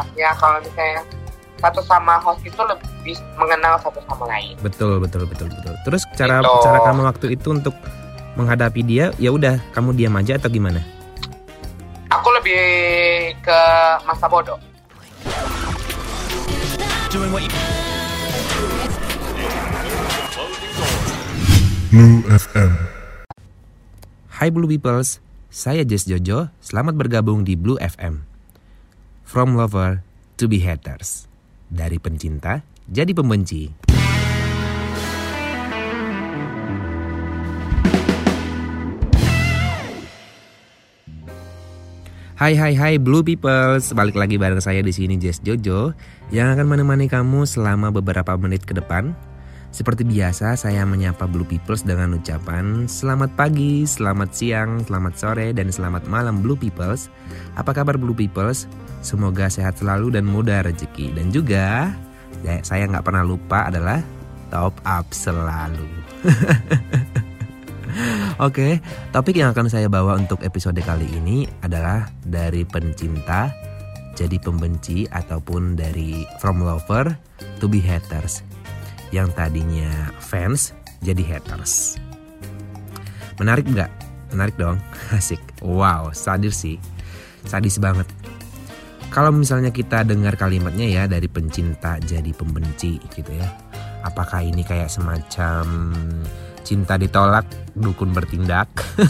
lah ya kalau misalnya satu sama host itu lebih mengenal satu sama lain. Betul, betul, betul, betul. Terus cara Gitu. cara kamu waktu itu untuk menghadapi dia, ya udah kamu diam aja atau gimana? Aku lebih ke masa bodoh. Blue FM. Hai Blue Peoples, saya Jess Jojo, selamat bergabung di Blue FM. From lover to be haters. Dari pencinta jadi pembenci. Hai hai hai Blue Peoples, balik lagi bareng saya di sini Jess Jojo yang akan menemani kamu selama beberapa menit ke depan seperti biasa, saya menyapa Blue Peoples dengan ucapan selamat pagi, selamat siang, selamat sore, dan selamat malam Blue Peoples. Apa kabar Blue Peoples? Semoga sehat selalu dan mudah rezeki. Dan juga, ya, saya nggak pernah lupa adalah top up selalu. Oke, topik yang akan saya bawa untuk episode kali ini adalah dari pencinta jadi pembenci ataupun dari from lover to be haters yang tadinya fans jadi haters. Menarik nggak? Menarik dong, asik. Wow, sadis sih, sadis banget. Kalau misalnya kita dengar kalimatnya ya dari pencinta jadi pembenci gitu ya, apakah ini kayak semacam cinta ditolak, dukun bertindak?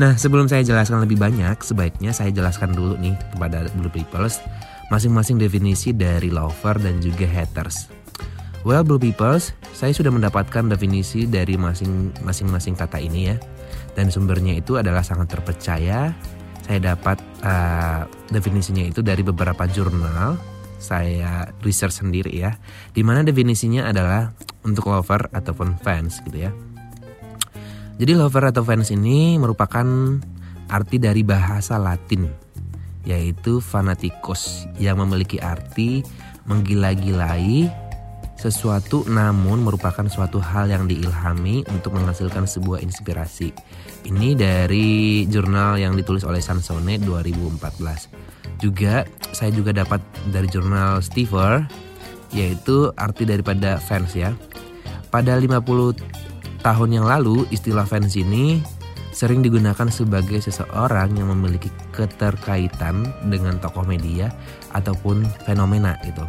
nah, sebelum saya jelaskan lebih banyak, sebaiknya saya jelaskan dulu nih kepada Blue Peoples masing-masing definisi dari lover dan juga haters. Well, Blue Peoples, saya sudah mendapatkan definisi dari masing-masing kata ini ya. Dan sumbernya itu adalah sangat terpercaya. Saya dapat uh, definisinya itu dari beberapa jurnal. Saya research sendiri ya. Di mana definisinya adalah untuk lover ataupun fans gitu ya. Jadi lover atau fans ini merupakan arti dari bahasa Latin yaitu fanatikus yang memiliki arti menggila-gilai sesuatu namun merupakan suatu hal yang diilhami untuk menghasilkan sebuah inspirasi. Ini dari jurnal yang ditulis oleh Sansone 2014. Juga saya juga dapat dari jurnal Stever yaitu arti daripada fans ya. Pada 50 tahun yang lalu istilah fans ini sering digunakan sebagai seseorang yang memiliki keterkaitan dengan tokoh media ataupun fenomena gitu.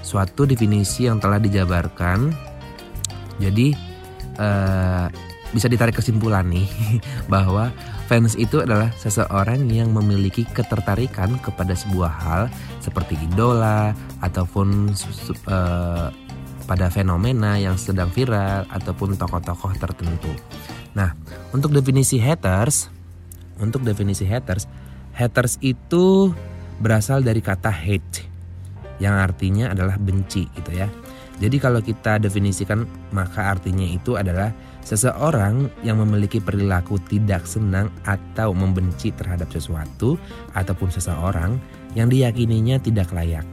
Suatu definisi yang telah dijabarkan. Jadi uh, bisa ditarik kesimpulan nih bahwa fans itu adalah seseorang yang memiliki ketertarikan kepada sebuah hal seperti idola ataupun uh, pada fenomena yang sedang viral ataupun tokoh-tokoh tertentu. Nah, untuk definisi haters, untuk definisi haters, haters itu berasal dari kata hate yang artinya adalah benci gitu ya. Jadi kalau kita definisikan maka artinya itu adalah seseorang yang memiliki perilaku tidak senang atau membenci terhadap sesuatu ataupun seseorang yang diyakininya tidak layak.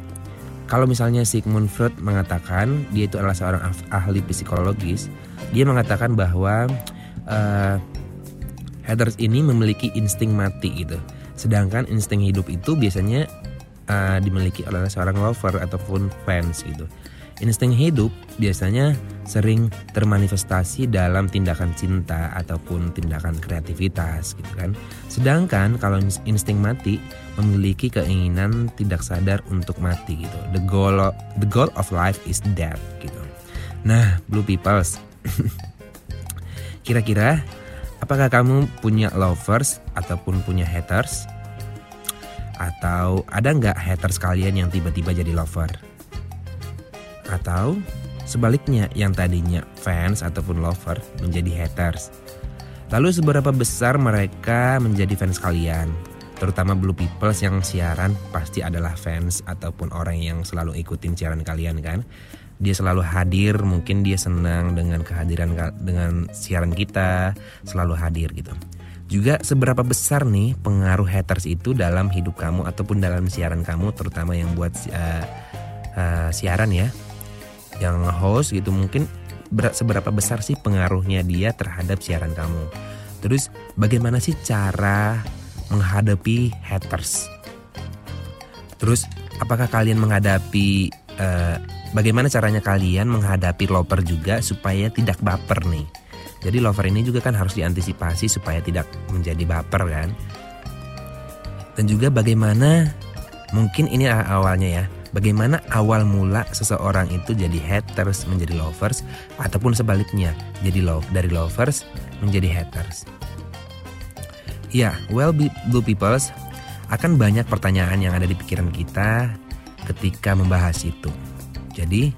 Kalau misalnya Sigmund Freud mengatakan dia itu adalah seorang ahli psikologis, dia mengatakan bahwa uh, haters ini memiliki insting mati gitu. Sedangkan insting hidup itu biasanya uh, dimiliki oleh seorang lover ataupun fans gitu. Insting hidup biasanya sering termanifestasi dalam tindakan cinta ataupun tindakan kreativitas gitu kan. Sedangkan kalau insting mati memiliki keinginan tidak sadar untuk mati gitu. The goal of, the goal of life is death gitu. Nah, blue peoples. Kira-kira apakah kamu punya lovers ataupun punya haters? Atau ada nggak haters kalian yang tiba-tiba jadi lover? Atau sebaliknya yang tadinya fans ataupun lover menjadi haters? Lalu seberapa besar mereka menjadi fans kalian? Terutama Blue Peoples yang siaran pasti adalah fans ataupun orang yang selalu ikutin siaran kalian kan? Dia selalu hadir mungkin dia senang dengan kehadiran dengan siaran kita selalu hadir gitu. Juga seberapa besar nih pengaruh haters itu dalam hidup kamu ataupun dalam siaran kamu terutama yang buat uh, uh, siaran ya yang host gitu mungkin berat seberapa besar sih pengaruhnya dia terhadap siaran kamu? Terus bagaimana sih cara menghadapi haters? Terus apakah kalian menghadapi uh, bagaimana caranya kalian menghadapi lover juga supaya tidak baper nih? Jadi lover ini juga kan harus diantisipasi supaya tidak menjadi baper kan. Dan juga bagaimana mungkin ini awalnya ya. Bagaimana awal mula seseorang itu jadi haters menjadi lovers ataupun sebaliknya jadi love dari lovers menjadi haters. Ya, well blue peoples akan banyak pertanyaan yang ada di pikiran kita ketika membahas itu. Jadi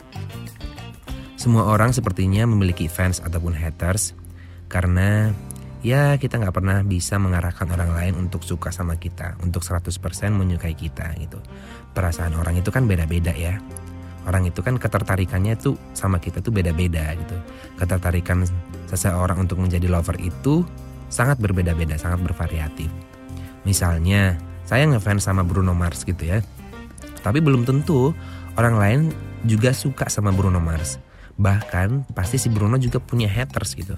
semua orang sepertinya memiliki fans ataupun haters karena ya kita nggak pernah bisa mengarahkan orang lain untuk suka sama kita, untuk 100% menyukai kita gitu. Perasaan orang itu kan beda-beda ya. Orang itu kan ketertarikannya tuh sama kita tuh beda-beda gitu. Ketertarikan seseorang untuk menjadi lover itu sangat berbeda-beda, sangat bervariatif. Misalnya, saya ngefans sama Bruno Mars gitu ya. Tapi belum tentu orang lain juga suka sama Bruno Mars. Bahkan pasti si Bruno juga punya haters gitu.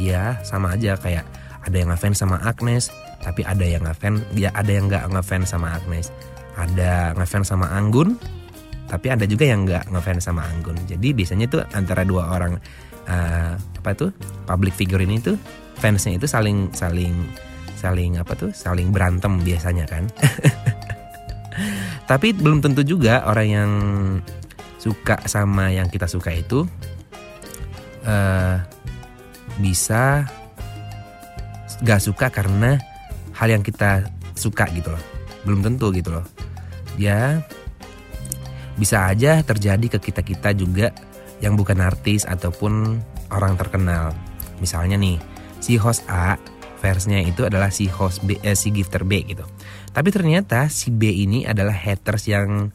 Ya sama aja kayak ada yang ngefans sama Agnes tapi ada yang ngefans ya ada yang nggak ngefans sama Agnes. Ada ngefans sama Anggun tapi ada juga yang nggak ngefans sama Anggun. Jadi biasanya tuh antara dua orang uh, apa tuh public figure ini tuh fansnya itu saling saling saling apa tuh saling berantem biasanya kan. Tapi belum tentu juga orang yang suka sama yang kita suka itu uh, bisa gak suka karena hal yang kita suka gitu loh. Belum tentu gitu loh. Ya bisa aja terjadi ke kita kita juga yang bukan artis ataupun orang terkenal. Misalnya nih si host A versinya itu adalah si host B eh, si gifter B gitu. Tapi ternyata si B ini adalah haters yang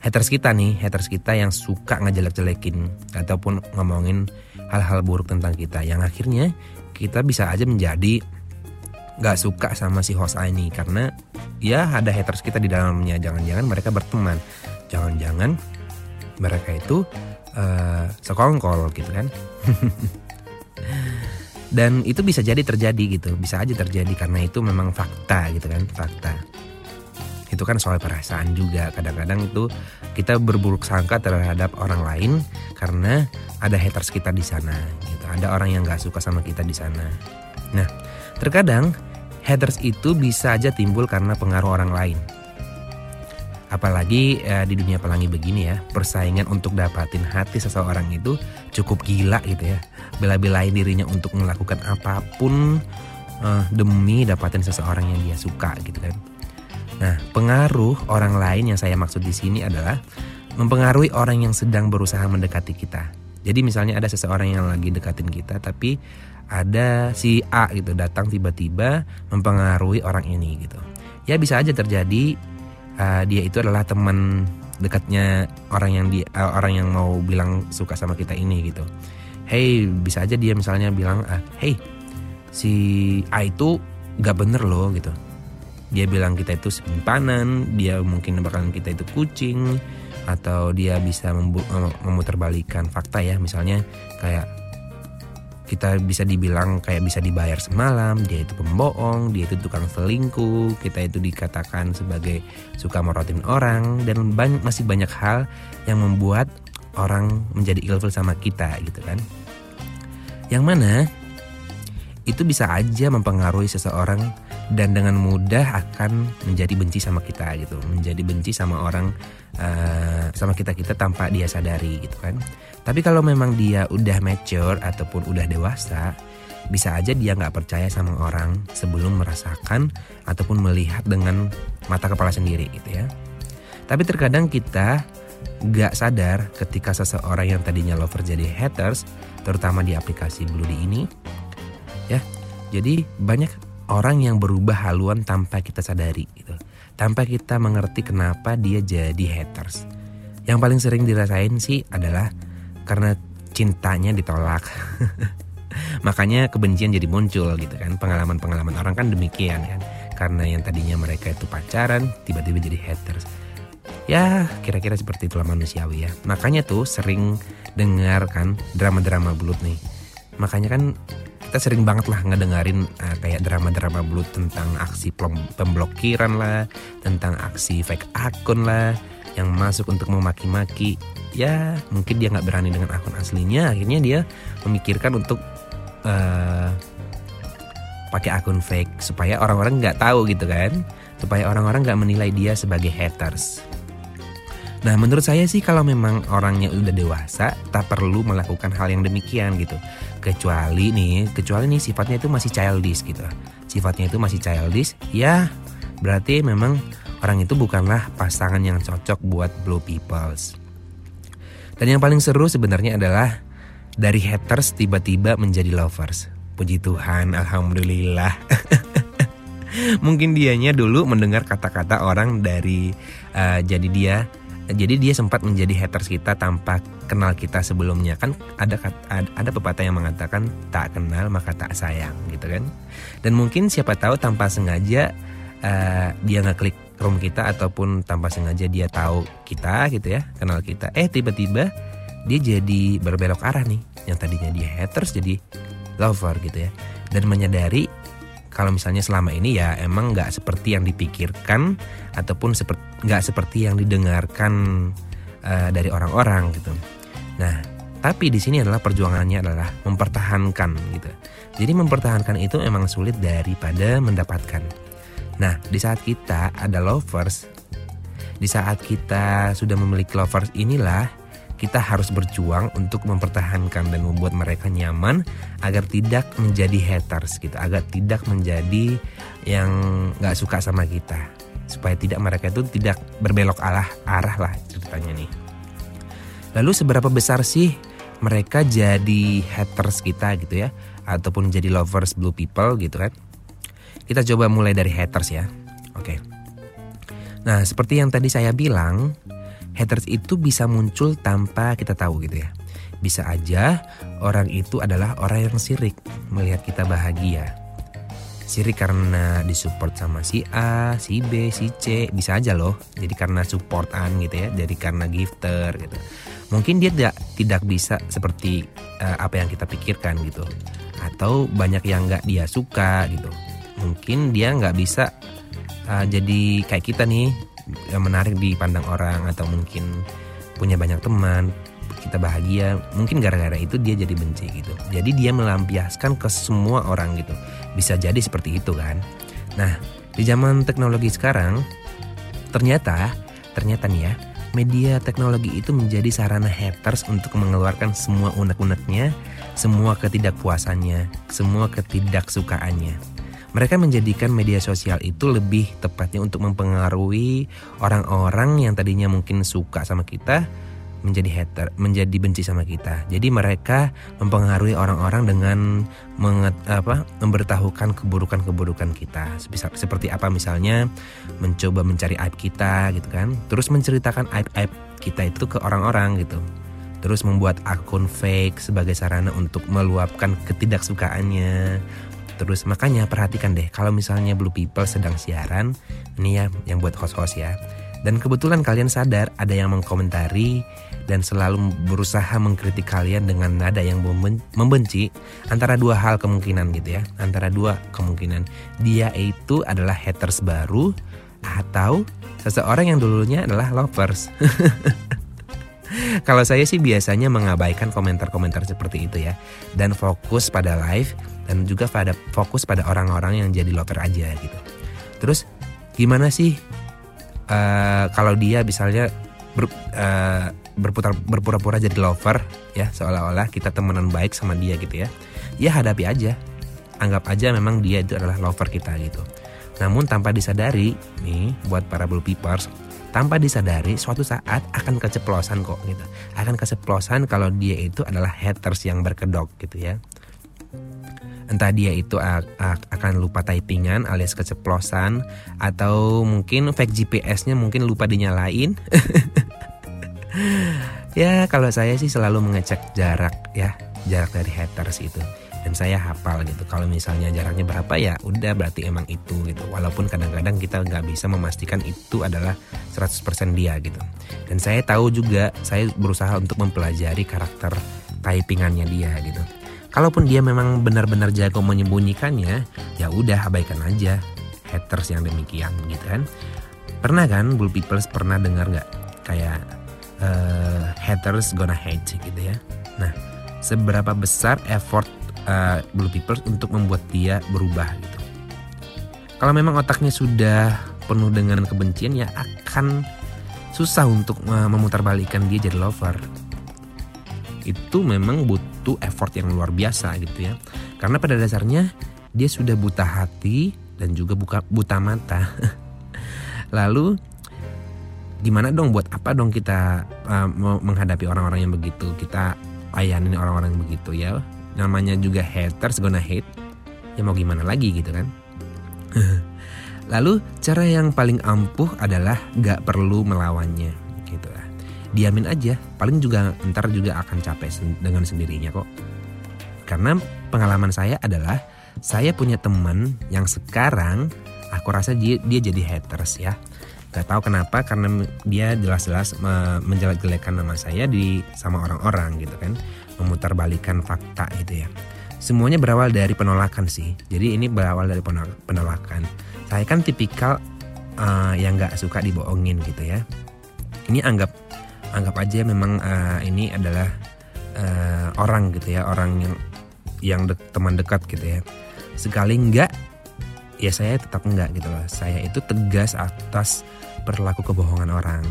haters kita nih haters kita yang suka ngejelek-jelekin ataupun ngomongin hal-hal buruk tentang kita yang akhirnya kita bisa aja menjadi gak suka sama si host ini karena ya ada haters kita di dalamnya. Jangan-jangan mereka berteman. Jangan-jangan mereka itu uh, sekongkol gitu kan. Dan itu bisa jadi terjadi gitu. Bisa aja terjadi karena itu memang fakta gitu kan fakta itu kan soal perasaan juga. Kadang-kadang itu kita berburuk sangka terhadap orang lain karena ada haters kita di sana gitu. Ada orang yang nggak suka sama kita di sana. Nah terkadang haters itu bisa aja timbul karena pengaruh orang lain. Apalagi eh, di dunia pelangi begini ya persaingan untuk dapatin hati seseorang itu cukup gila gitu ya. Bela-belain dirinya untuk melakukan apa pun eh, demi dapatin seseorang yang dia suka gitu kan Nah, pengaruh orang lain yang saya maksud di sini adalah mempengaruhi orang yang sedang berusaha mendekati kita. Jadi misalnya ada seseorang yang lagi dekatin kita tapi ada si A gitu datang tiba-tiba mempengaruhi orang ini gitu. Ya bisa aja terjadi uh, dia itu adalah teman dekatnya orang yang dia uh, orang yang mau bilang suka sama kita ini gitu. Hey, bisa aja dia misalnya bilang, uh, "Hey, si A itu gak bener loh gitu dia bilang kita itu simpanan dia mungkin bakalan kita itu kucing atau dia bisa memutarbalikkan fakta ya. Misalnya kayak kita bisa dibilang kayak bisa dibayar semalam dia itu pembohong dia itu tukang selingkuh kita itu dikatakan sebagai suka merotin orang dan banyak, masih banyak hal yang membuat orang menjadi ilfil sama kita gitu kan. Yang mana itu bisa aja mempengaruhi seseorang dan dengan mudah akan menjadi benci sama kita gitu. Menjadi benci sama orang uh, sama kita kita tanpa dia sadari gitu kan. Tapi kalau memang dia udah mature ataupun udah dewasa bisa aja dia nggak percaya sama orang sebelum merasakan ataupun melihat dengan mata kepala sendiri gitu ya. Tapi terkadang kita nggak sadar ketika seseorang yang tadinya lover jadi haters terutama di aplikasi Bloody ini ya. Jadi banyak orang yang berubah haluan tanpa kita sadari gitu. Tanpa kita mengerti kenapa dia jadi haters. Yang paling sering dirasain sih adalah karena cintanya ditolak. Makanya kebencian jadi muncul gitu kan. Pengalaman-pengalaman orang kan demikian kan. Karena yang tadinya mereka itu pacaran tiba-tiba jadi haters. Ya kira-kira seperti itulah manusiawi ya. Makanya tuh sering dengar kan drama-drama belut nih. Makanya kan kita sering banget lah ngedengerin uh, kayak drama-drama blue tentang aksi pemblokiran lah, tentang aksi fake akun lah, yang masuk untuk memaki-maki. Ya mungkin dia nggak berani dengan akun aslinya, akhirnya dia memikirkan untuk uh, pakai akun fake supaya orang-orang nggak tahu gitu kan, supaya orang-orang nggak menilai dia sebagai haters. Nah menurut saya sih kalau memang orangnya udah dewasa tak perlu melakukan hal yang demikian gitu Kecuali nih, kecuali nih sifatnya itu masih childish gitu. Sifatnya itu masih childish ya berarti memang orang itu bukanlah pasangan yang cocok buat blue peoples. Dan yang paling seru sebenarnya adalah dari haters tiba-tiba menjadi lovers. Puji Tuhan, Alhamdulillah. Mungkin dianya dulu mendengar kata-kata orang dari uh, jadi dia jadi dia sempat menjadi haters kita tanpa kenal kita sebelumnya. Kan ada ada pepatah yang mengatakan tak kenal maka tak sayang gitu kan. Dan mungkin siapa tahu tanpa sengaja uh, dia ngeklik room kita ataupun tanpa sengaja dia tahu kita gitu ya kenal kita. Eh tiba-tiba dia jadi berbelok arah nih. Yang tadinya dia haters jadi lover gitu ya. Dan menyadari kalau misalnya selama ini ya emang nggak seperti yang dipikirkan ataupun nggak seperti yang didengarkan uh, dari orang-orang gitu. Nah, tapi di sini adalah perjuangannya adalah mempertahankan gitu. Jadi mempertahankan itu emang sulit daripada mendapatkan. Nah, di saat kita ada lovers, di saat kita sudah memiliki lovers inilah kita harus berjuang untuk mempertahankan dan membuat mereka nyaman agar tidak menjadi haters gitu, agar tidak menjadi yang nggak suka sama kita, supaya tidak mereka itu tidak berbelok arah arah lah ceritanya nih. Lalu seberapa besar sih mereka jadi haters kita gitu ya, ataupun jadi lovers blue people gitu kan? Kita coba mulai dari haters ya, oke. Nah seperti yang tadi saya bilang, haters itu bisa muncul tanpa kita tahu gitu ya. Bisa aja orang itu adalah orang yang sirik melihat kita bahagia. Sirik karena disupport sama si A, si B, si C, bisa aja loh. Jadi karena supportan gitu ya, jadi karena gifter gitu. Mungkin dia tidak tidak bisa seperti uh, apa yang kita pikirkan gitu. Atau banyak yang nggak dia suka gitu. Mungkin dia nggak bisa uh, jadi kayak kita nih menarik dipandang orang atau mungkin punya banyak teman kita bahagia mungkin gara-gara itu dia jadi benci gitu. Jadi dia melampiaskan ke semua orang gitu. Bisa jadi seperti itu kan? Nah di zaman teknologi sekarang ternyata ternyata nih ya media teknologi itu menjadi sarana haters untuk mengeluarkan semua unek-uneknya semua ketidakpuasannya semua ketidaksukaannya mereka menjadikan media sosial itu lebih tepatnya untuk mempengaruhi orang-orang yang tadinya mungkin suka sama kita menjadi hater, menjadi benci sama kita. Jadi mereka mempengaruhi orang-orang dengan menget, apa, memberitahukan keburukan-keburukan kita. Seperti apa misalnya mencoba mencari aib kita gitu kan. Terus menceritakan aib-aib kita itu ke orang-orang gitu. Terus membuat akun fake sebagai sarana untuk meluapkan ketidaksukaannya, terus. Makanya perhatikan deh kalau misalnya Blue People sedang siaran ini ya yang buat host-host ya. Dan kebetulan kalian sadar ada yang mengkomentari dan selalu berusaha mengkritik kalian dengan nada yang membenci antara dua hal kemungkinan gitu ya. Antara dua kemungkinan. Dia itu adalah haters baru atau seseorang yang dulunya adalah lovers. Kalau saya sih biasanya mengabaikan komentar-komentar seperti itu ya. Dan fokus pada live dan juga pada fokus pada orang-orang yang jadi lover aja gitu. Terus gimana sih uh, kalau dia misalnya ber, uh, berputar berpura-pura jadi lover ya seolah-olah kita temenan baik sama dia gitu ya. Ya hadapi aja. Anggap aja memang dia itu adalah lover kita gitu. Namun tanpa disadari nih buat para blue peepers tanpa disadari suatu saat akan keceplosan kok gitu. Akan keceplosan kalau dia itu adalah haters yang berkedok gitu ya entah dia itu akan lupa typingan alias keceplosan atau mungkin fake GPS-nya mungkin lupa dinyalain. ya kalau saya sih selalu mengecek jarak ya jarak dari haters itu. Dan saya hafal gitu. Kalau misalnya jaraknya berapa ya udah berarti emang itu gitu. Walaupun kadang-kadang kita nggak bisa memastikan itu adalah 100% dia gitu. Dan saya tahu juga saya berusaha untuk mempelajari karakter typingannya dia gitu kalaupun dia memang benar-benar jago menyembunyikannya ya udah abaikan aja. Haters yang demikian gitu kan. Pernah kan blue peoples pernah dengar nggak? Kayak uh, haters gonna hate gitu ya. Nah seberapa besar effort uh, blue peoples untuk membuat dia berubah gitu? Kalau memang otaknya sudah penuh dengan kebencian ya akan susah untuk uh, memutarbalikkan dia jadi lover itu memang butuh effort yang luar biasa gitu ya. Karena pada dasarnya dia sudah buta hati dan juga buka buta mata. Lalu gimana dong buat apa dong kita uh, menghadapi orang-orang yang begitu? Kita layanin orang-orang yang begitu ya. Namanya juga haters gonna hate. Ya mau gimana lagi gitu kan? Lalu cara yang paling ampuh adalah gak perlu melawannya gitu diamin aja paling juga ntar juga akan capek dengan sendirinya kok karena pengalaman saya adalah saya punya teman yang sekarang aku rasa dia, dia jadi haters ya Gak tahu kenapa karena dia jelas-jelas menjelek-jelekan nama saya di sama orang-orang gitu kan, memutarbalikan fakta gitu ya. Semuanya berawal dari penolakan sih. Jadi ini berawal dari penolakan. Saya kan tipikal uh, yang gak suka dibohongin gitu ya. Ini anggap anggap aja memang uh, ini adalah uh, orang gitu ya, orang yang yang de teman dekat gitu ya. Sekali enggak ya saya tetap enggak gitu loh. Saya itu tegas atas berlaku kebohongan orang.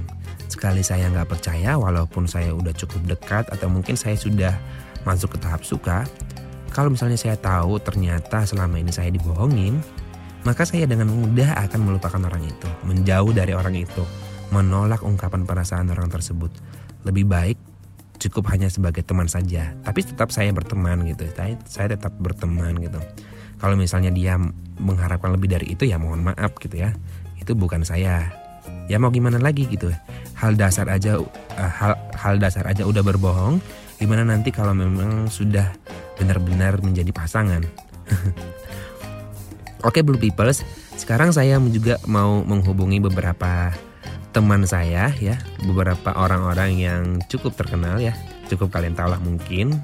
Sekali saya nggak percaya, walaupun saya udah cukup dekat atau mungkin saya sudah masuk ke tahap suka, kalau misalnya saya tahu ternyata selama ini saya dibohongin, maka saya dengan mudah akan melupakan orang itu, menjauh dari orang itu, menolak ungkapan perasaan orang tersebut. Lebih baik cukup hanya sebagai teman saja, tapi tetap saya berteman gitu. Saya, saya tetap berteman gitu. Kalau misalnya dia mengharapkan lebih dari itu ya mohon maaf gitu ya. Itu bukan saya ya mau gimana lagi gitu hal dasar aja uh, hal hal dasar aja udah berbohong gimana nanti kalau memang sudah benar-benar menjadi pasangan Oke Blue Peoples, sekarang saya juga mau menghubungi beberapa teman saya ya, beberapa orang-orang yang cukup terkenal ya, cukup kalian tahu lah mungkin.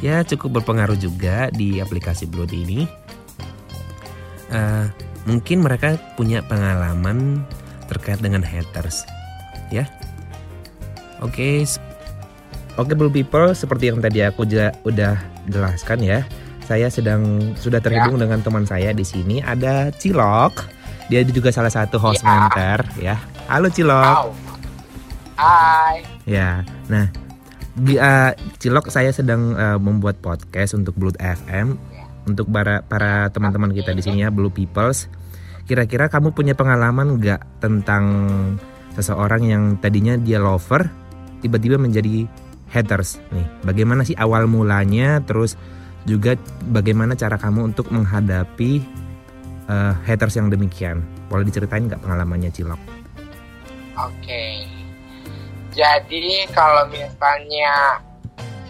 Ya cukup berpengaruh juga di aplikasi Blood ini. Uh, mungkin mereka punya pengalaman terkait dengan haters ya oke okay. oke okay, blue people seperti yang tadi aku juga udah jelaskan ya saya sedang sudah terhubung ya. dengan teman saya di sini ada Cilok dia juga salah satu host ya. mentor ya halo Cilok Hai ya nah di uh, Cilok saya sedang uh, membuat podcast untuk Blue FM ya. untuk para para teman-teman kita di sini ya Blue Peoples Kira-kira kamu punya pengalaman nggak tentang seseorang yang tadinya dia lover, tiba-tiba menjadi haters nih? Bagaimana sih awal mulanya? Terus juga bagaimana cara kamu untuk menghadapi uh, haters yang demikian? Boleh diceritain nggak pengalamannya Cilok? Oke, jadi kalau misalnya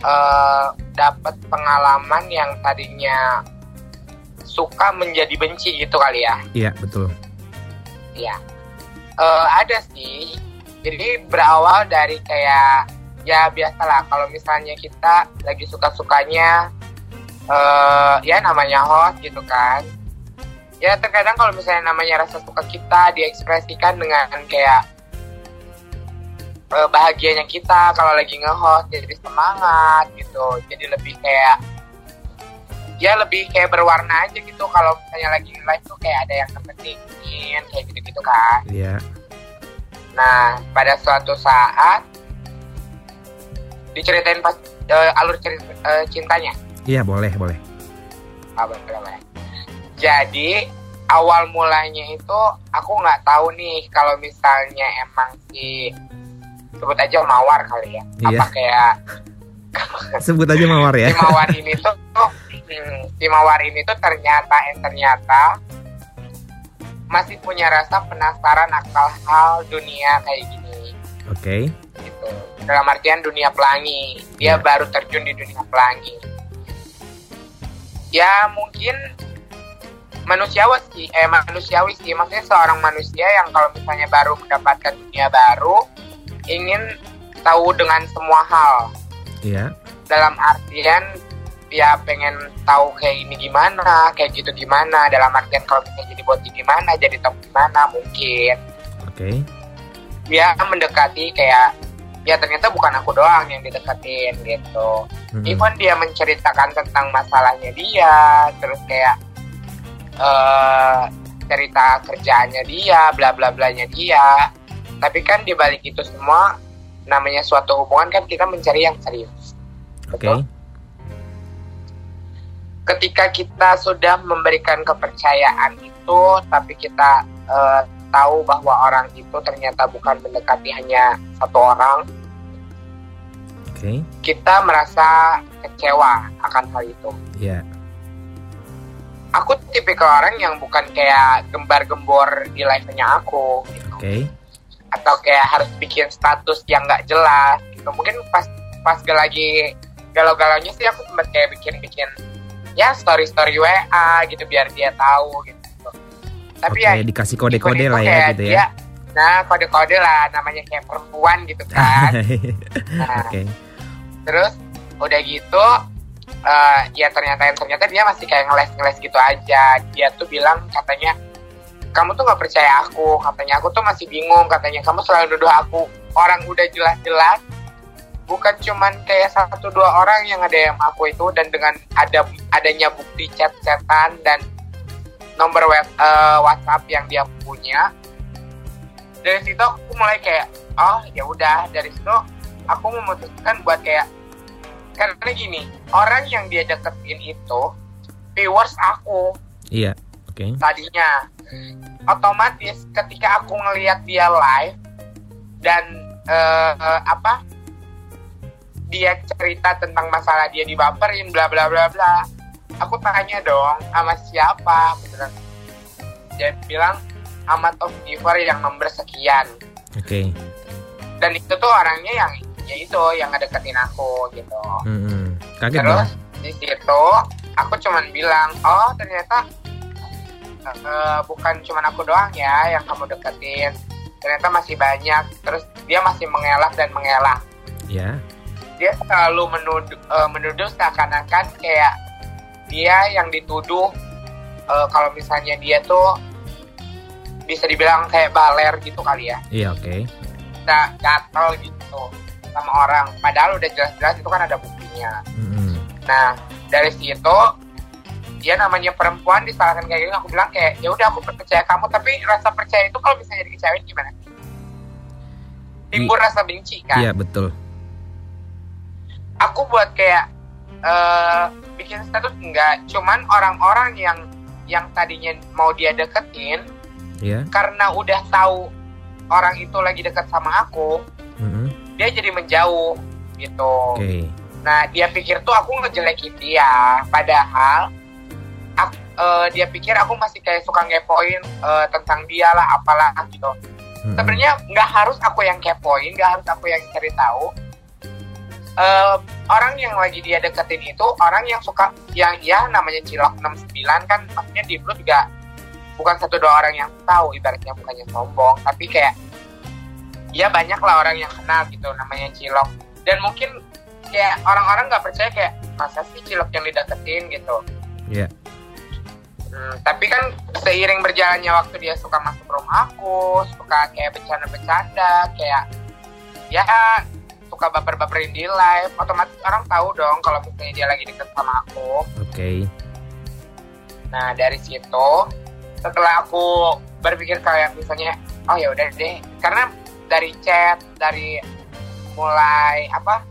uh, dapat pengalaman yang tadinya suka menjadi benci gitu kali ya? Iya betul. Iya. Uh, ada sih. Jadi berawal dari kayak ya biasalah kalau misalnya kita lagi suka-sukanya uh, ya namanya host gitu kan. Ya terkadang kalau misalnya namanya rasa suka kita diekspresikan dengan kayak uh, bahagianya kita kalau lagi nge-host jadi semangat gitu. Jadi lebih kayak ya lebih kayak berwarna aja gitu. Kalau misalnya lagi live tuh kayak ada yang kepentingin kayak gitu-gitu kan iya. Yeah. nah pada suatu saat diceritain pas uh, alur cerita, uh, cintanya? Iya boleh boleh. Ah, boleh boleh. Jadi awal mulanya itu aku nggak tahu nih kalau misalnya emang si sebut aja mawar kali ya iya. apa kayak sebut aja mawar ya si mawar ini tuh hmm, si Mawar ini tuh ternyata eh ternyata masih punya rasa penasaran akal hal dunia kayak gini. Oke. Okay. Gitu. Dalam artian dunia pelangi. Dia yeah. baru terjun di dunia pelangi. Ya mungkin manusiawi sih, eh manusiawi sih. Maksudnya seorang manusia yang kalau misalnya baru mendapatkan dunia baru, ingin tahu dengan semua hal. Iya. Dalam artian ya pengen tahu kayak ini gimana kayak gitu gimana dalam artian kalau misalnya jadi boti gimana jadi top gimana mungkin Oke. dia mendekati kayak ya ternyata bukan aku doang yang dideketin gitu Mm-mm. even dia menceritakan tentang masalahnya dia terus kayak eh cerita kerjaannya dia bla bla blanya dia tapi kan di balik itu semua namanya suatu hubungan kan kita mencari yang serius Oke. betul? ketika kita sudah memberikan kepercayaan itu tapi kita eh, tahu bahwa orang itu ternyata bukan mendekati hanya satu orang Oke. kita merasa kecewa akan hal itu Ya. aku tipikal orang yang bukan kayak gembar-gembor di live-nya aku gitu. Oke. Atau kayak harus bikin status yang nggak jelas gitu. Mungkin pas pas gue lagi galau-galaunya sih aku sempat kayak bikin-bikin ya story-story WA gitu biar dia tahu gitu. Tapi Oke, ya dikasih kode-kode lah ya gitu ya. dia, nah kode-kode lah namanya kayak perempuan gitu kan. Nah, Oke. terus udah gitu eh, ya ternyata ternyata dia masih kayak ngeles-ngeles gitu aja. Dia tuh bilang katanya kamu tuh nggak percaya aku katanya. Aku tuh masih bingung katanya. Kamu selalu nuduh aku. Orang udah jelas-jelas. Bukan cuman kayak satu dua orang yang ada yang aku itu. Dan dengan ada adanya bukti chat-chatan dan nomor web, eh, WhatsApp yang dia punya dari situ aku mulai kayak oh ya udah. Dari situ aku memutuskan buat kayak karena gini orang yang dia deketin itu viewers aku Iya. Oke. tadinya otomatis ketika aku ngelihat dia live dan eh, eh, apa dia cerita tentang masalah dia dibaperin bla bla bla bla aku tanya dong sama siapa kan. dia bilang sama top giver yang nomor sekian Oke. dan itu tuh orangnya yang ya itu yang ngedeketin aku gitu Mm-mm. Kaget terus dong. di situ aku cuman bilang oh ternyata eh, bukan cuman aku doang ya yang kamu deketin ternyata masih banyak terus dia masih mengelak dan mengelak Ya. dia selalu menuduh eh, menuduh seakan-akan kayak dia yang dituduh eh, kalau misalnya dia tuh bisa dibilang kayak baler gitu kali ya Iya, oke. nah gatel gitu sama orang padahal udah jelas-jelas itu kan ada buktinya Mm-mm. Nah, dari situ dia namanya perempuan disalahkan kayak gitu, aku bilang kayak ya udah aku percaya kamu, tapi rasa percaya itu kalau misalnya dikecewain gimana? Timbul rasa benci kan? Iya, betul. Aku buat kayak eh bikin status enggak, cuman orang-orang yang yang tadinya mau dia deketin Iya. karena udah tahu orang itu lagi deket sama aku, Mm-mm. dia jadi menjauh gitu. Oke. Nah, dia pikir tuh aku ngejelekin dia, padahal eh, dia pikir aku masih kayak suka ngepoin eh, tentang dia lah, apalah gitu. Mm-mm. Sebenarnya nggak harus aku yang kepoin, nggak harus aku yang cari tahu. Eh, orang yang lagi dia deketin itu orang yang suka, yang ya namanya cilok 69 kan, maksudnya di Blue juga bukan satu dua orang yang tahu, ibaratnya bukannya sombong, tapi kayak ya banyak lah orang yang kenal gitu namanya cilok. Dan mungkin kayak orang-orang nggak percaya kayak masa sih cilok yang dideketin gitu. Iya. Hmm, tapi kan seiring berjalannya waktu dia suka masuk rumah aku, suka kayak bercanda-bercanda, kayak ya suka baper-baperin di live, otomatis orang tahu dong kalau misalnya dia lagi deket sama aku. Oke. Nah dari situ setelah aku berpikir kayak misalnya oh ya udah deh, karena dari chat, dari mulai apa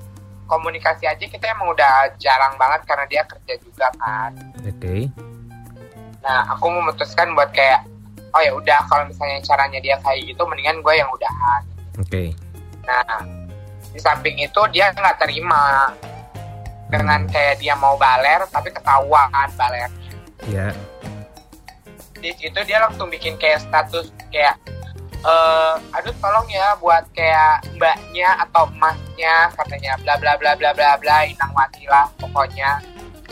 komunikasi aja kita emang udah jarang banget karena dia kerja juga kan. Oke. Nah, aku memutuskan buat kayak, oh ya udah kalau misalnya caranya dia kayak gitu, mendingan gue yang udahan. Oke. Nah, di samping itu dia nggak terima dengan kayak dia mau baler, tapi ketahuan baler. Iya. Di situ dia langsung bikin kayak status kayak, eh, aduh tolong ya buat kayak mbaknya atau emasnya katanya bla bla bla bla bla bla inang lah pokoknya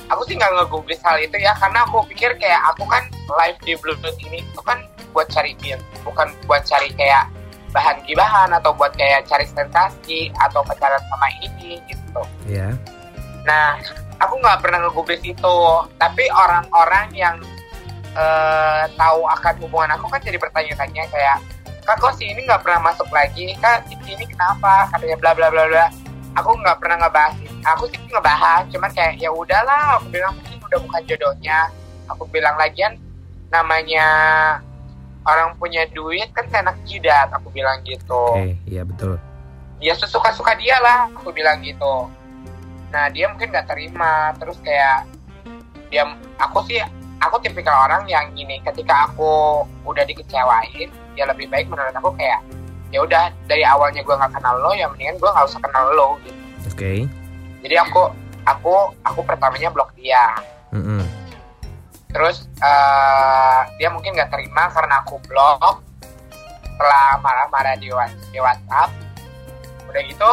aku sih nggak ngegubris hal itu ya karena aku pikir kayak aku kan live di Bluetooth ini itu kan buat cari view bukan buat cari kayak bahan gibahan atau buat kayak cari sensasi atau pacaran sama ini gitu. Iya. nah aku nggak pernah ngegubris itu tapi orang-orang yang eh, tahu akan hubungan aku kan jadi bertanya-tanya kayak kak kok si ini nggak pernah masuk lagi? Kak si ini kenapa? Katanya bla bla bla bla aku nggak pernah ngebahas aku sih ngebahas cuman kayak ya udahlah aku bilang mungkin udah bukan jodohnya. Aku bilang lagian namanya orang punya duit kan enak jidat aku bilang gitu. Oke, iya betul. ya sesuka-suka dia lah aku bilang gitu. Nah dia mungkin nggak terima terus kayak dia aku sih aku tipikal orang yang gini ketika aku udah dikecewain ya lebih baik menurut aku kayak ya udah dari awalnya gue nggak kenal lo ya mendingan gue nggak usah kenal lo gitu Oke. jadi aku aku aku pertamanya blok dia Mm-mm. terus eh, dia mungkin nggak terima karena aku blok setelah marah-marah di, Wha- di WhatsApp udah gitu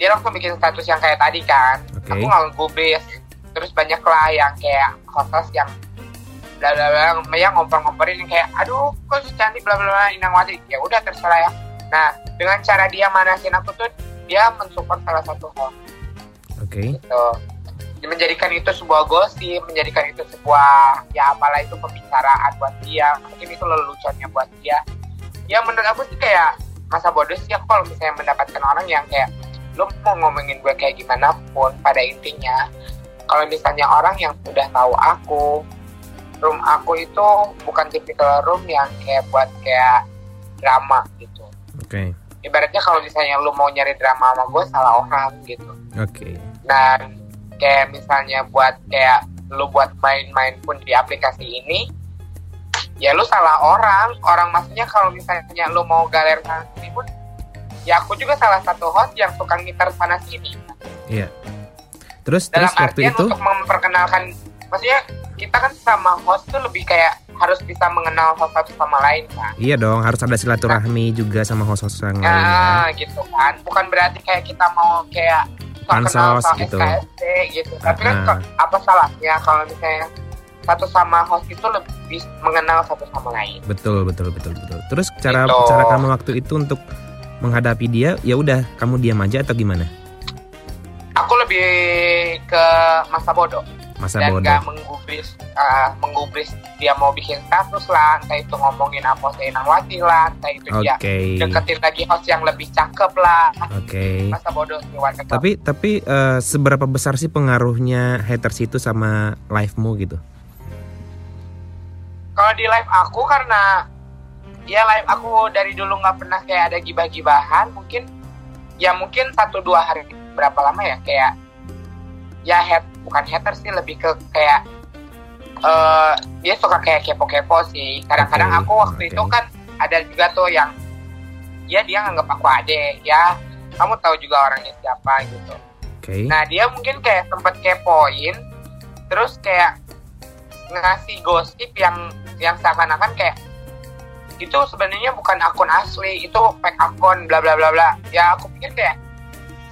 dia langsung bikin status yang kayak tadi kan Oke. aku nggak ngegubris terus banyak lah yang kayak host yang bla bla bla. Yang ngompor-ngomporin kayak aduh kok si cantik bla bla bla Inangwati ya udah terserah ya. Nah dengan cara dia manasin aku tuh dia mensupport salah satu host. Oke. gitu. Dia menjadikan itu sebuah gosip menjadikan itu sebuah ya apalah itu pembicaraan buat dia. Mungkin itu leluconnya buat dia. Ya menurut aku sih kayak masa bodoh sih aku kalau misalnya mendapatkan orang yang kayak lu mau ngomongin gue kayak gimana pun pada intinya kalau misalnya orang yang udah tahu aku room aku itu bukan tipikal room yang kayak buat kayak drama gitu Oke. ibaratnya kalau misalnya lu mau nyari drama sama gue salah orang gitu Oke. dan kayak misalnya buat kayak lu buat main-main pun di aplikasi ini ya lu salah orang orang maksudnya kalau misalnya lu mau galer sana sini pun ya aku juga salah satu host yang suka ngitar sana sini Iya. Terus dalam terus waktu artian itu untuk memperkenalkan maksudnya kita kan sama host tuh lebih kayak harus bisa mengenal host satu sama lain kan iya dong harus ada silaturahmi juga sama host-host yang lain ya. Nah, gitu kan. Bukan berarti kayak kita mau kayak Pansos gitu. SKSD gitu. Tapi kan Ah. apa salahnya kalau misalnya satu sama host itu lebih mengenal satu sama lain. Betul, betul, betul, betul. Terus cara Gitu. cara kamu waktu itu untuk menghadapi dia, ya udah kamu diam aja atau gimana? Aku lebih ke masa bodoh Masa dan bodoh. gak menggubris ah, menggubris dia mau bikin status lah, entah itu ngomongin apa Inangwati lah, entah itu dia Oke. deketin lagi host yang lebih cakep lah. Oke. Masa bodoh sih warga Tapi tapi eh, seberapa besar sih pengaruhnya haters itu sama live-mu gitu? kalau di live aku karena ya live aku dari dulu nggak pernah kayak ada gibah-gibahan mungkin ya mungkin satu dua hari berapa lama ya kayak ya head bukan hater sih lebih ke kayak eh dia suka kayak kepo-kepo sih kadang-kadang aku waktu oke. itu kan ada juga tuh yang ya dia nganggap aku adek ya kamu tahu juga orangnya siapa gitu Oke. Nah dia mungkin kayak sempet kepoin, terus kayak ngasih gosip yang yang seakan-akan kayak itu sebenarnya bukan akun asli, itu fake akun, bla bla bla bla. Ya aku pikir kayak,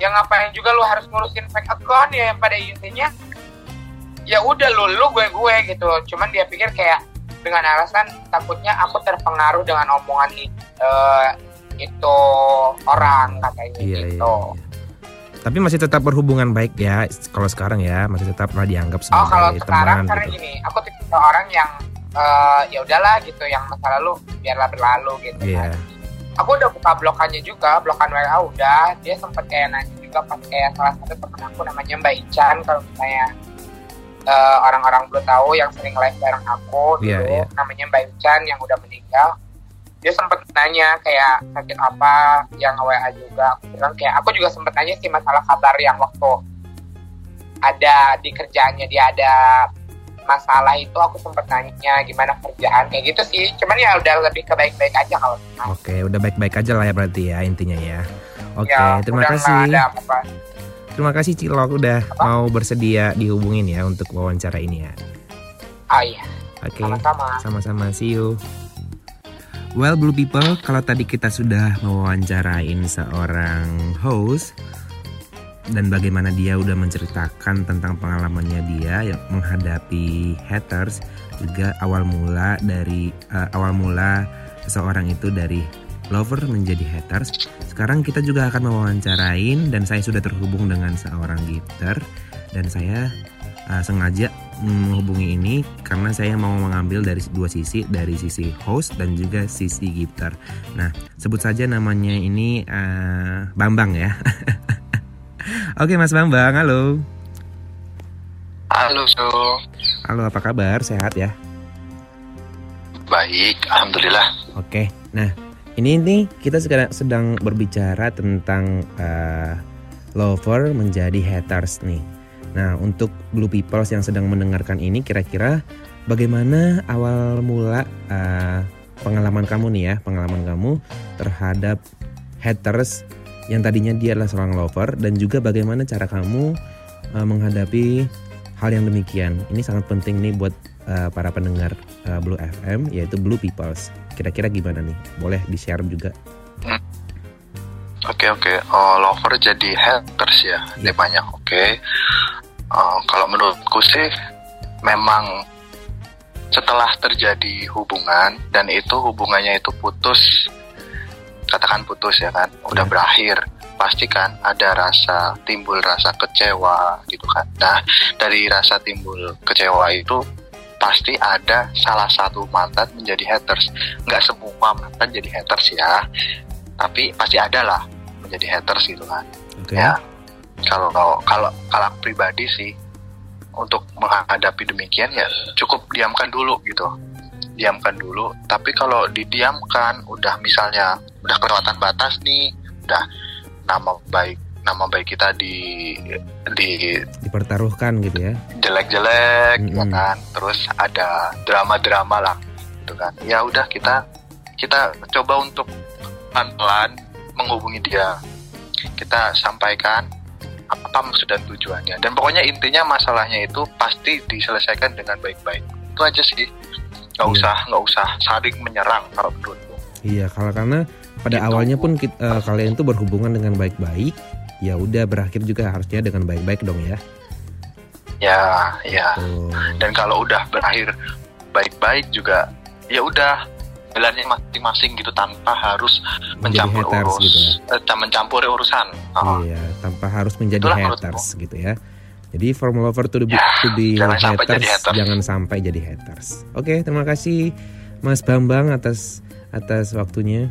ya ngapain juga lu harus ngurusin fake akun ya pada intinya ya udah lu lu gue gue gitu. Cuman dia pikir kayak dengan alasan takutnya aku terpengaruh dengan omongan eh, itu orang katanya Iya, iya, gitu. iya. Tapi masih tetap berhubungan baik ya kalau sekarang ya, masih tetap pernah dianggap Oh kalau sebagai sekarang teman karena gitu. gini, aku tipe orang yang eh, ya udahlah gitu, yang masa lalu biarlah berlalu gitu. Iya. kan. Aku udah buka blokannya juga, blokan WA udah. Dia sempet kayak nanya juga pas kayak salah satu temen aku namanya Mbak Ican kalau misalnya eh, orang-orang belum tahu yang sering live bareng aku dulu iya. namanya Mbak Ican yang udah meninggal. Dia sempet nanya kayak sakit apa yang WA juga. Aku bilang kayak aku juga sempet nanya sih masalah kabar yang waktu ada di kerjaannya dia ada masalah itu aku sempet nanya gimana kerjaan kayak gitu sih cuman ya udah lebih ke baik-baik aja kalau. Oke, udah baik-baik aja lah ya berarti ya intinya ya. Oke, Ya, terima kasih. ada apa-apa. Terima kasih Cilok udah mau bersedia dihubungin ya untuk wawancara ini ya. oh iya Oke. sama-sama Sama-sama, see you. Well, Blue People, kalau tadi kita sudah mewawancarain seorang host dan bagaimana dia udah menceritakan tentang pengalamannya dia yang menghadapi haters, juga awal mula dari eh, awal mula seseorang itu dari lover menjadi haters. sekarang kita juga akan mewawancarain dan saya sudah terhubung dengan seorang gifter dan saya uh, sengaja menghubungi ini karena saya mau mengambil dari dua sisi, dari sisi host dan juga sisi gifter. Nah, sebut saja namanya ini uh, Bambang ya. Oke, Mas Bambang, halo. Halo, so. Halo, apa kabar? Sehat ya? Baik, alhamdulillah. Oke. Nah, ini nih kita sekarang sedang berbicara tentang uh, lover menjadi haters nih. Nah, untuk Blue People yang sedang mendengarkan ini, kira-kira bagaimana awal mula uh, pengalaman kamu nih ya, pengalaman kamu terhadap haters yang tadinya dia adalah seorang lover dan juga bagaimana cara kamu uh, menghadapi hal yang demikian. Ini sangat penting nih buat uh, para pendengar uh, Blue FM yaitu Blue Peoples. Kira-kira gimana nih? Boleh di-share juga. Hmm. Oke okay, oke, okay. oh, lover jadi haters ya, yeah. banyak. Oke, okay. uh, kalau menurutku sih memang setelah terjadi hubungan dan itu hubungannya itu putus, katakan putus ya kan, udah yeah. berakhir, pasti kan ada rasa timbul rasa kecewa gitu kan. Nah dari rasa timbul kecewa itu pasti ada salah satu mantan menjadi haters. Nggak semua mantan jadi haters ya, tapi pasti ada lah menjadi haters gitu kan okay. ya kalau kalau kalau pribadi sih untuk menghadapi demikian ya cukup diamkan dulu gitu diamkan dulu. Tapi kalau didiamkan udah misalnya udah kelewatan batas nih udah nama baik nama baik kita di di dipertaruhkan gitu ya? Jelek-jelek mm -hmm. ya kan? Terus ada drama-drama lah gitu kan. Ya udah kita kita coba untuk pelan-pelan menghubungi dia. Kita sampaikan apa maksud dan tujuannya. Dan pokoknya intinya masalahnya itu pasti diselesaikan dengan baik-baik. Itu aja sih nggak iya. usah nggak usah saling menyerang kalau menurutku iya kalau karena pada gitu. awalnya pun kita, uh, eh, kalian itu berhubungan dengan baik-baik ya udah berakhir juga harusnya dengan baik-baik dong ya ya ya oh. dan kalau udah berakhir baik-baik juga ya udah jalannya masing-masing gitu tanpa harus menjadi mencampur haters urus, gitu ya. eh, mencampuri urusan. Oh. Iya, tanpa harus menjadi Itulah haters gitu ya. Jadi from lover to be, ya, to be jangan haters, sampai jadi haters, jangan sampai jadi haters. Oke, terima kasih Mas Bambang atas atas waktunya.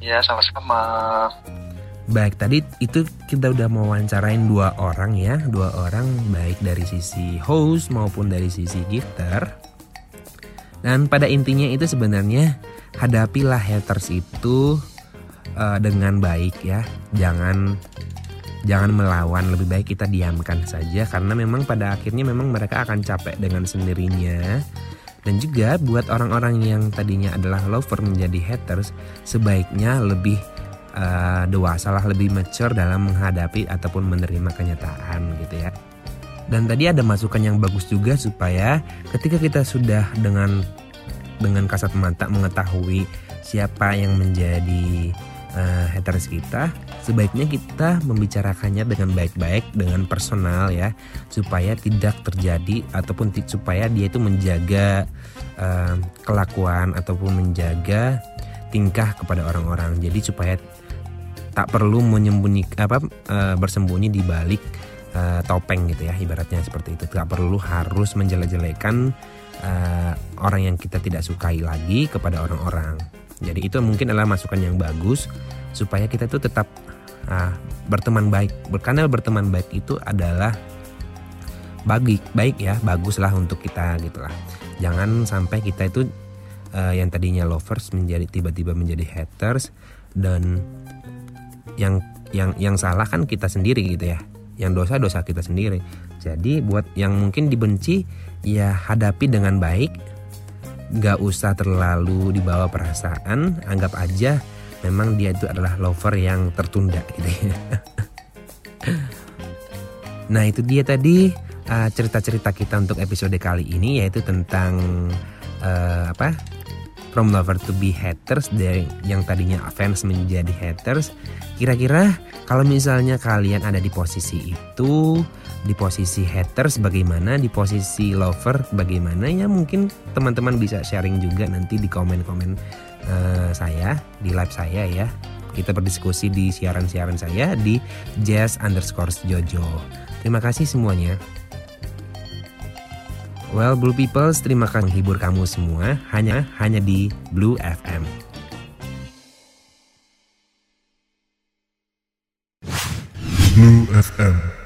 Ya, sama-sama. Baik, tadi itu kita udah mau wawancarain dua orang ya, dua orang baik dari sisi host maupun dari sisi gifter. Dan pada intinya itu sebenarnya hadapilah haters itu uh, dengan baik ya. Jangan jangan melawan, lebih baik kita diamkan saja karena memang pada akhirnya memang mereka akan capek dengan sendirinya. Dan juga buat orang-orang yang tadinya adalah lover menjadi haters, sebaiknya lebih uh, dewasa lah, lebih mature dalam menghadapi ataupun menerima kenyataan gitu ya. Dan tadi ada masukan yang bagus juga supaya ketika kita sudah dengan dengan kasat mata mengetahui siapa yang menjadi uh, haters kita, sebaiknya kita membicarakannya dengan baik-baik, dengan personal ya, supaya tidak terjadi ataupun supaya dia itu menjaga uh, kelakuan ataupun menjaga tingkah kepada orang-orang. Jadi supaya tak perlu menyembunyikan apa uh, bersembunyi di balik uh, topeng gitu ya ibaratnya seperti itu tidak perlu harus menjelek-jelekan uh, orang yang kita tidak sukai lagi kepada orang-orang jadi itu mungkin adalah masukan yang bagus supaya kita itu tetap uh, berteman baik. Karena berteman baik itu adalah bagi baik ya baguslah untuk kita gitulah jangan sampai kita itu uh, yang tadinya lovers menjadi tiba-tiba menjadi haters dan yang yang yang salah kan kita sendiri gitu ya. Yang dosa dosa kita sendiri. Jadi buat yang mungkin dibenci ya hadapi dengan baik. Nggak usah terlalu dibawa perasaan. Anggap aja memang dia itu adalah lover yang tertunda gitu ya. Nah itu dia tadi uh, cerita-cerita kita untuk episode kali ini yaitu tentang uh, apa? From lover to be haters dari yang tadinya fans menjadi haters. Kira-kira kalau misalnya kalian ada di posisi itu, di posisi haters bagaimana, di posisi lover bagaimana? Ya mungkin teman-teman bisa sharing juga nanti di komen-komen uh, saya di live saya ya. Kita berdiskusi di siaran-siaran saya di jazz underscore jojo. Terima kasih semuanya. Well, Blue Peoples, terima kasih menghibur kamu semua hanya hanya di Blue FM. Blue FM